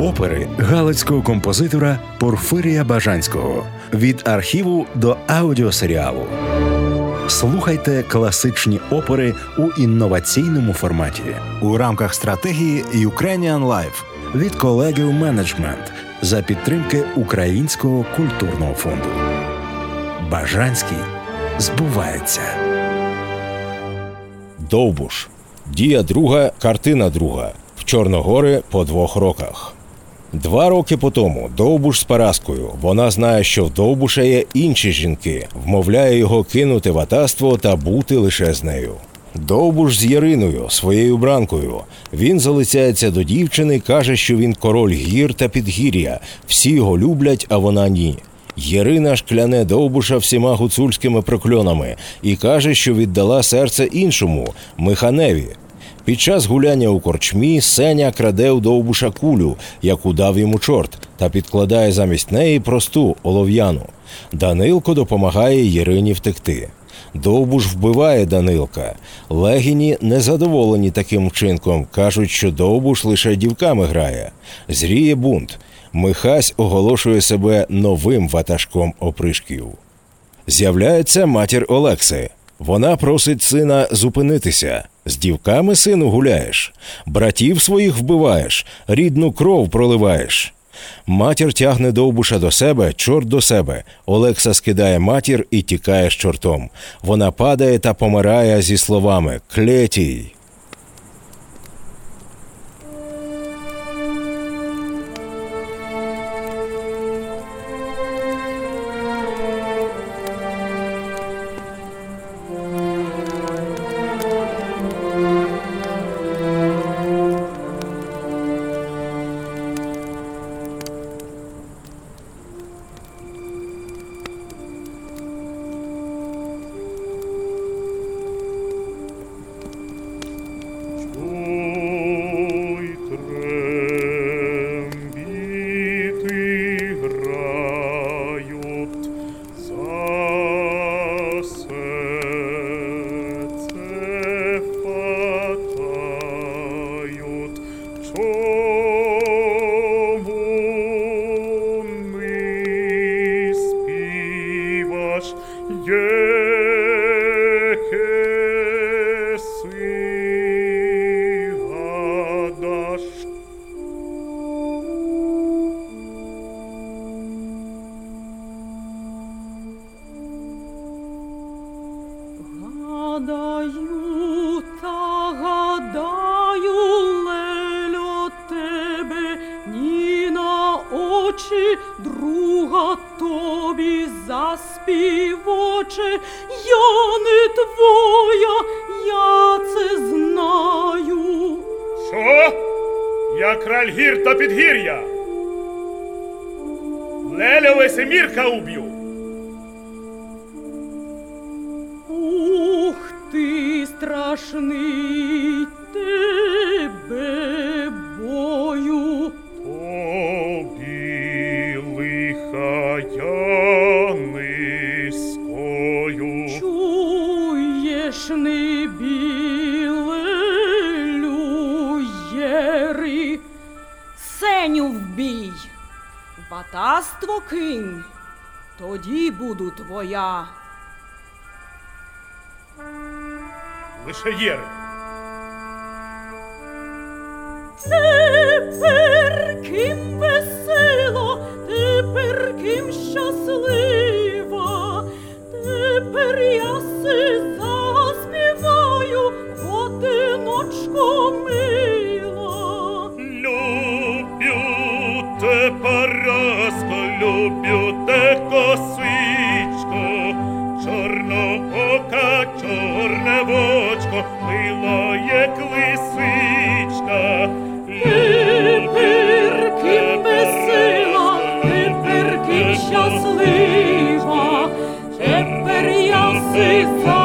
опери галицького композитора Порфирія Бажанського від архіву до аудіосеріалу. Слухайте класичні опери у інноваційному форматі у рамках стратегії Ukrainian Life від колегів менеджмент за підтримки Українського культурного фонду. Бажанський збувається. Довбуш. Дія друга, картина друга. В Чорногори по двох роках. Два роки по тому Довбуш з Параскою. Вона знає, що в Довбуша є інші жінки, вмовляє його кинути ватаство та бути лише з нею. Довбуш з Яриною, своєю бранкою. Він залицяється до дівчини, каже, що він король гір та підгір'я. Всі його люблять, а вона ні. Єрина шкляне Довбуша всіма гуцульськими прокльонами і каже, що віддала серце іншому Миханеві. Під час гуляння у корчмі Сеня краде у Довбуша кулю, яку дав йому чорт, та підкладає замість неї просту олов'яну. Данилко допомагає Єрині втекти. Довбуш вбиває Данилка. Легіні незадоволені таким вчинком. Кажуть, що Довбуш лише дівками грає. Зріє бунт. Михась оголошує себе новим ватажком опришків. З'являється матір Олекси. Вона просить сина зупинитися. З дівками сину гуляєш, братів своїх вбиваєш, рідну кров проливаєш. Матір тягне довбуша до себе, чорт до себе. Олекса скидає матір і тікає з чортом. Вона падає та помирає зі словами Клетій. Я краль гір та підгір'я. Леля Весемірка уб'ю. Ух ти, страшний тебе ватаство кинь, тоді буду твоя. Лише єри. Це ким я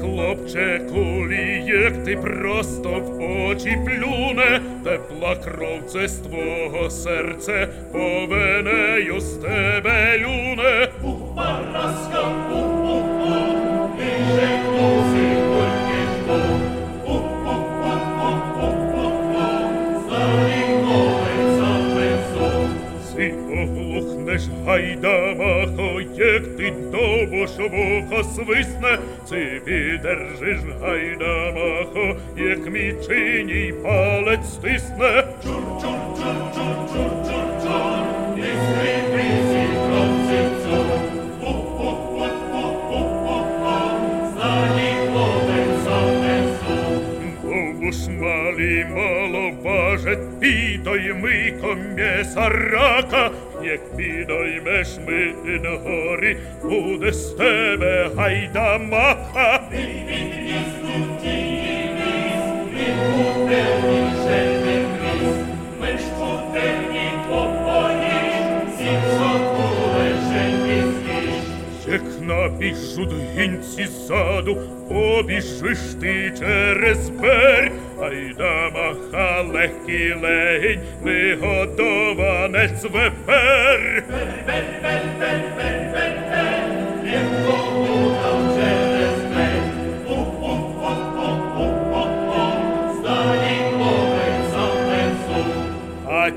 хлопче, кулі, як ти просто в очі плюне, тепла кров це з твого серця, повенею з тебе люне. У-у-у, і же хлопці тільки жду. У-у-у-у-у-у. Си оглухнеш ти довго вухо свисне, Си відержиш гайдамахо, як мічиній палець стисне. Чур-чур-чур-чур-чур-чур, і скрипи всі хлопці цур. У-у-у-у-у-у, заліковий jek vidoj meš mi in hori, bude s tebe hajda maha. Vidi, vidi, vidi, vidi, vidi, vidi, vidi, vidi, набіжуть гінці ззаду, побіжиш ти через бер, айда маха легкий легень, негодованець вепер. А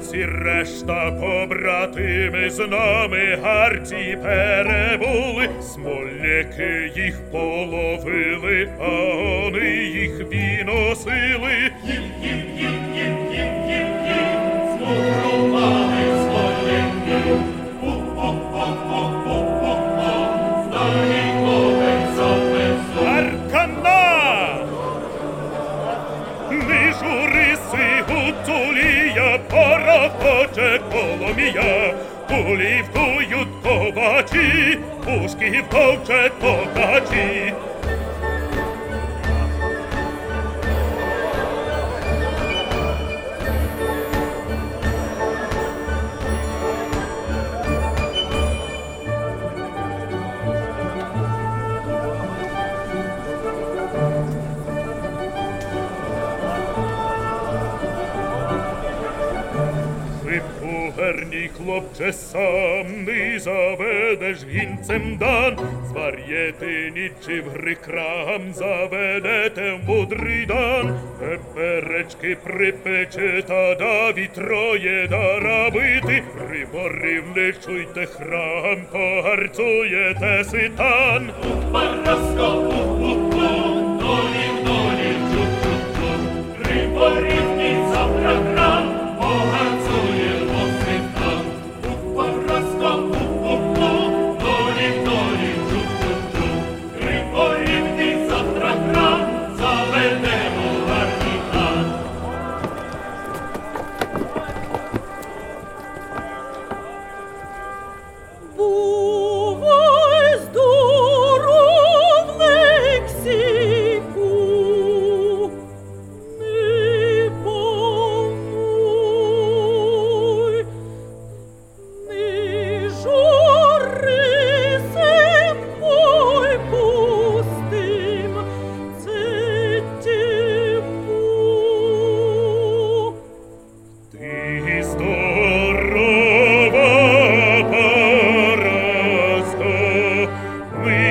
ці решта побратими з нами гарці перебули, смоляки їх половили, а вони їх віносили. Аркана! Порохоче коломія, кулівкують ковачі, пушки втовче токачі. Хлопче сам не заведеш гінцем дан, звар'єти нічі в грикрам заведете мудрий дан, Теперечки припече та да вітроє да рабити, приборів не чуйте храм, погарцуєте ситан. Параска, у-у-у, долі, чур-чур-чур, приборівні завтра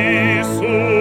isso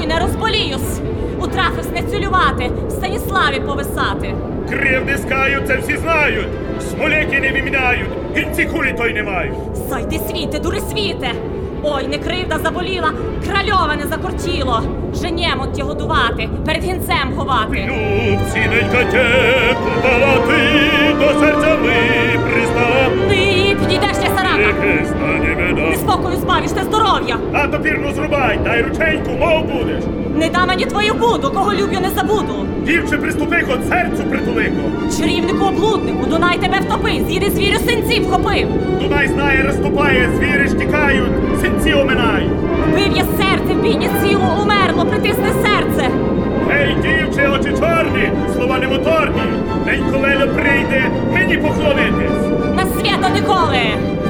Не не розболіюсь. У трафис не цілювати, в Станіславі повисати. Кривди скають, це всі знають! Смоляки не виміняють, гінці кулі той не мають! Зайди світе, дури світе. Ой, не кривда заболіла, кральове не закортіло. Женємот ті годувати, перед гінцем ховати. Любціненька теплу дала ти, до серця ми пристала. Ти підійдеш я сарака. Неспокою збавиш те здоров'я. А то пірну зрубай, дай рученьку, мов будеш. Не дам мені твою буду, кого люблю, не забуду. Дівче приступико, серцю притулико. Чарівнику облуднику, Дунай тебе втопив, з'їди звірю синців хопив. Дунай знає, розступає, звіри ж тікають, синці оминають. Вбив я серце, в бійні сіло умерло, притисне серце. Ей, дівче, очі чорні, слова немоторні. Ненько Леля прийде, мені поклонитись. На ніколи.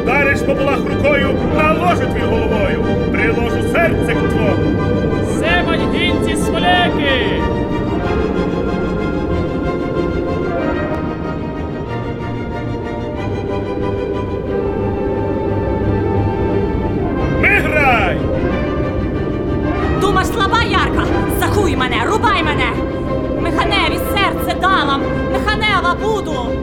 Вдариш по булах рукою, наложу твій головою. Приложу серце к твому. Семань гінці смоляки! Ми грай! Думаш, слаба ярка? Захуй мене, рубай мене. Механеві серце далам, механева буду.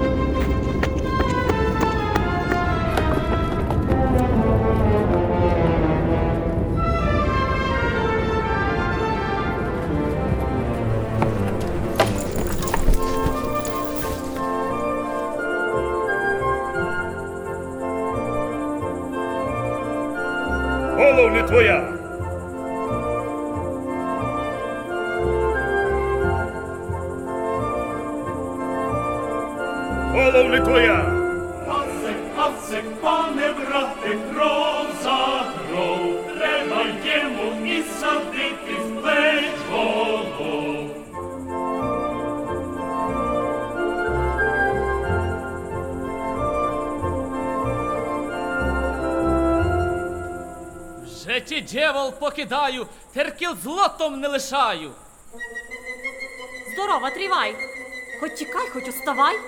Голов не твоя. Теркіл не лишаю. Здорова, тривай. Хоч тікай, хоч уставай.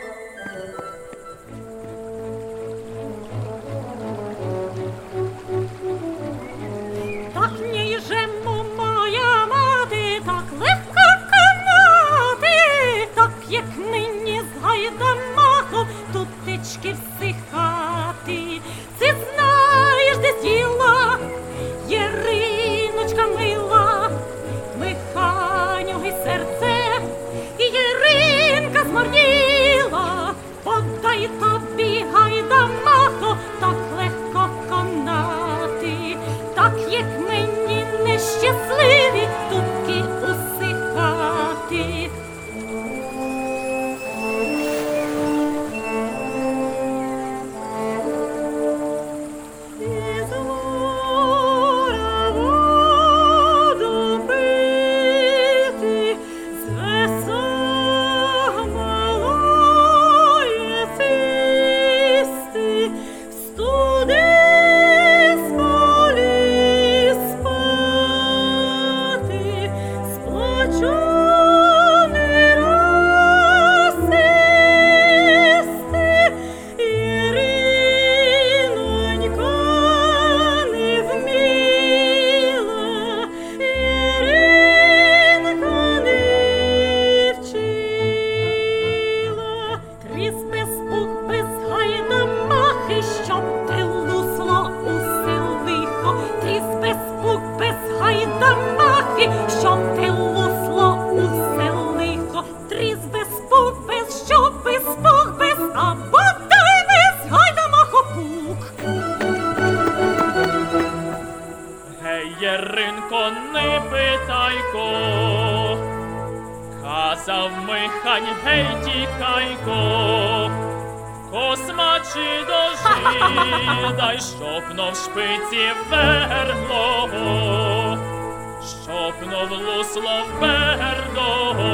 Шопнув лусло вердого,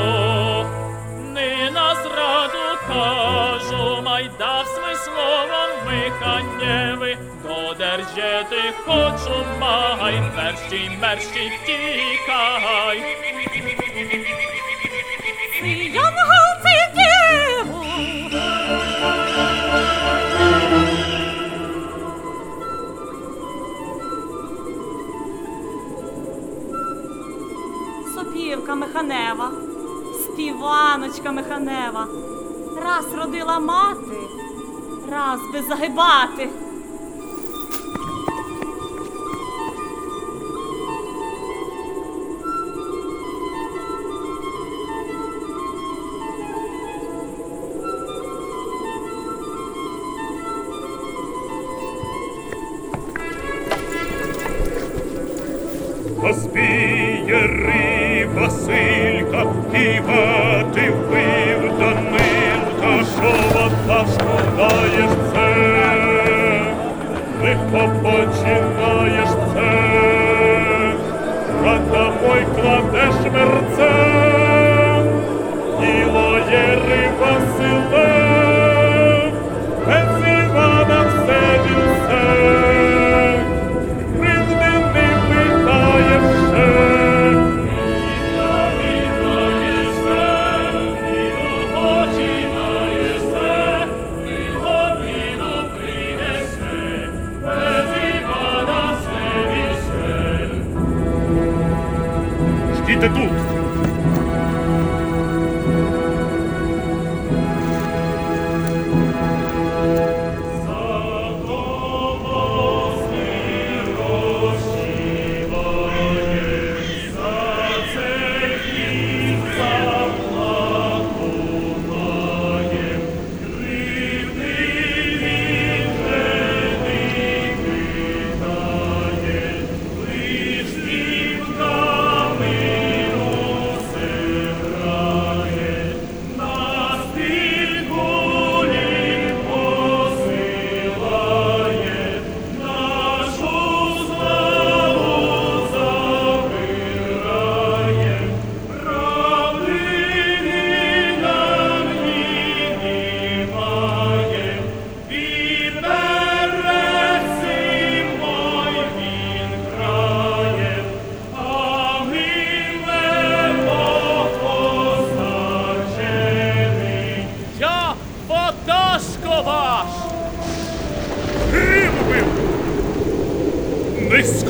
не на зраду кажу, майдав смисловом Миханєви, додержати хочу, май, мерщій, мерщій, тікай. Співаночка Механева. Раз родила мати, раз би загибати. Поспієри Василька, Івати вбив лихо починаєш це, а домой кладеш мерцем,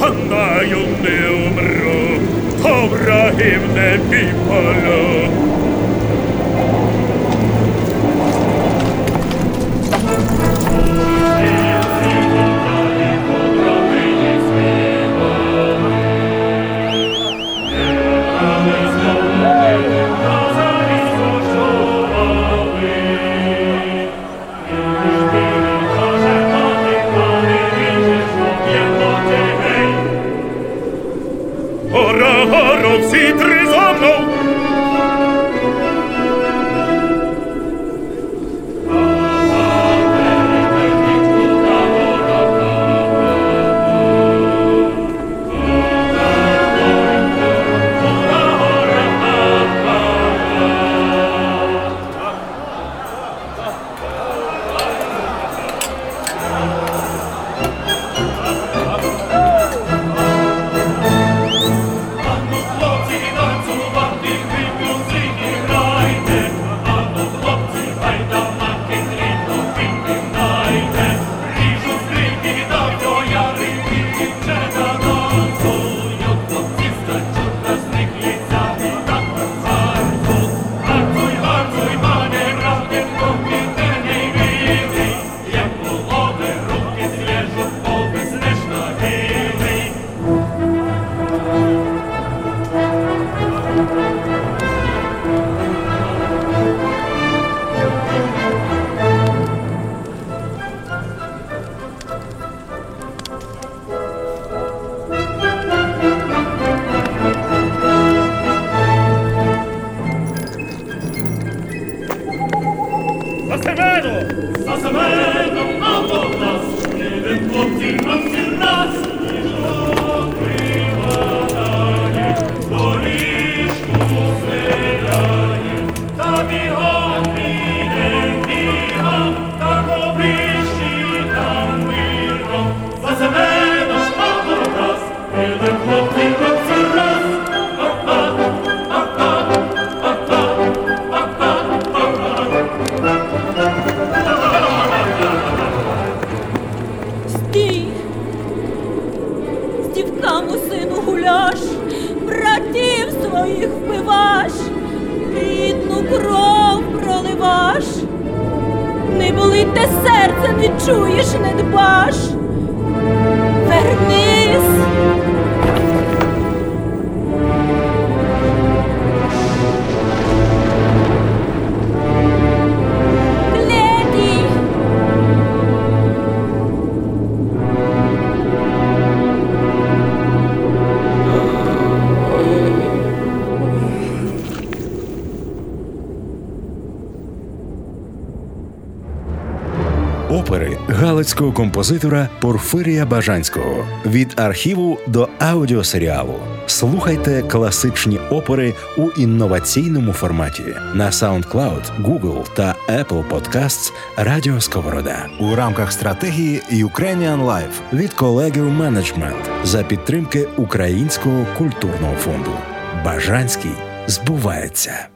Panna ium neum ro, Tovra himne pipalo, Ora, horo si trisamo Опери композитора Порфирія Бажанського від архіву до аудіосеріалу. Слухайте класичні опери у інноваційному форматі на SoundCloud, Google та Apple Podcasts Радіо Сковорода у рамках стратегії Ukrainian Life від колегів менеджмент за підтримки Українського культурного фонду. Бажанський збувається.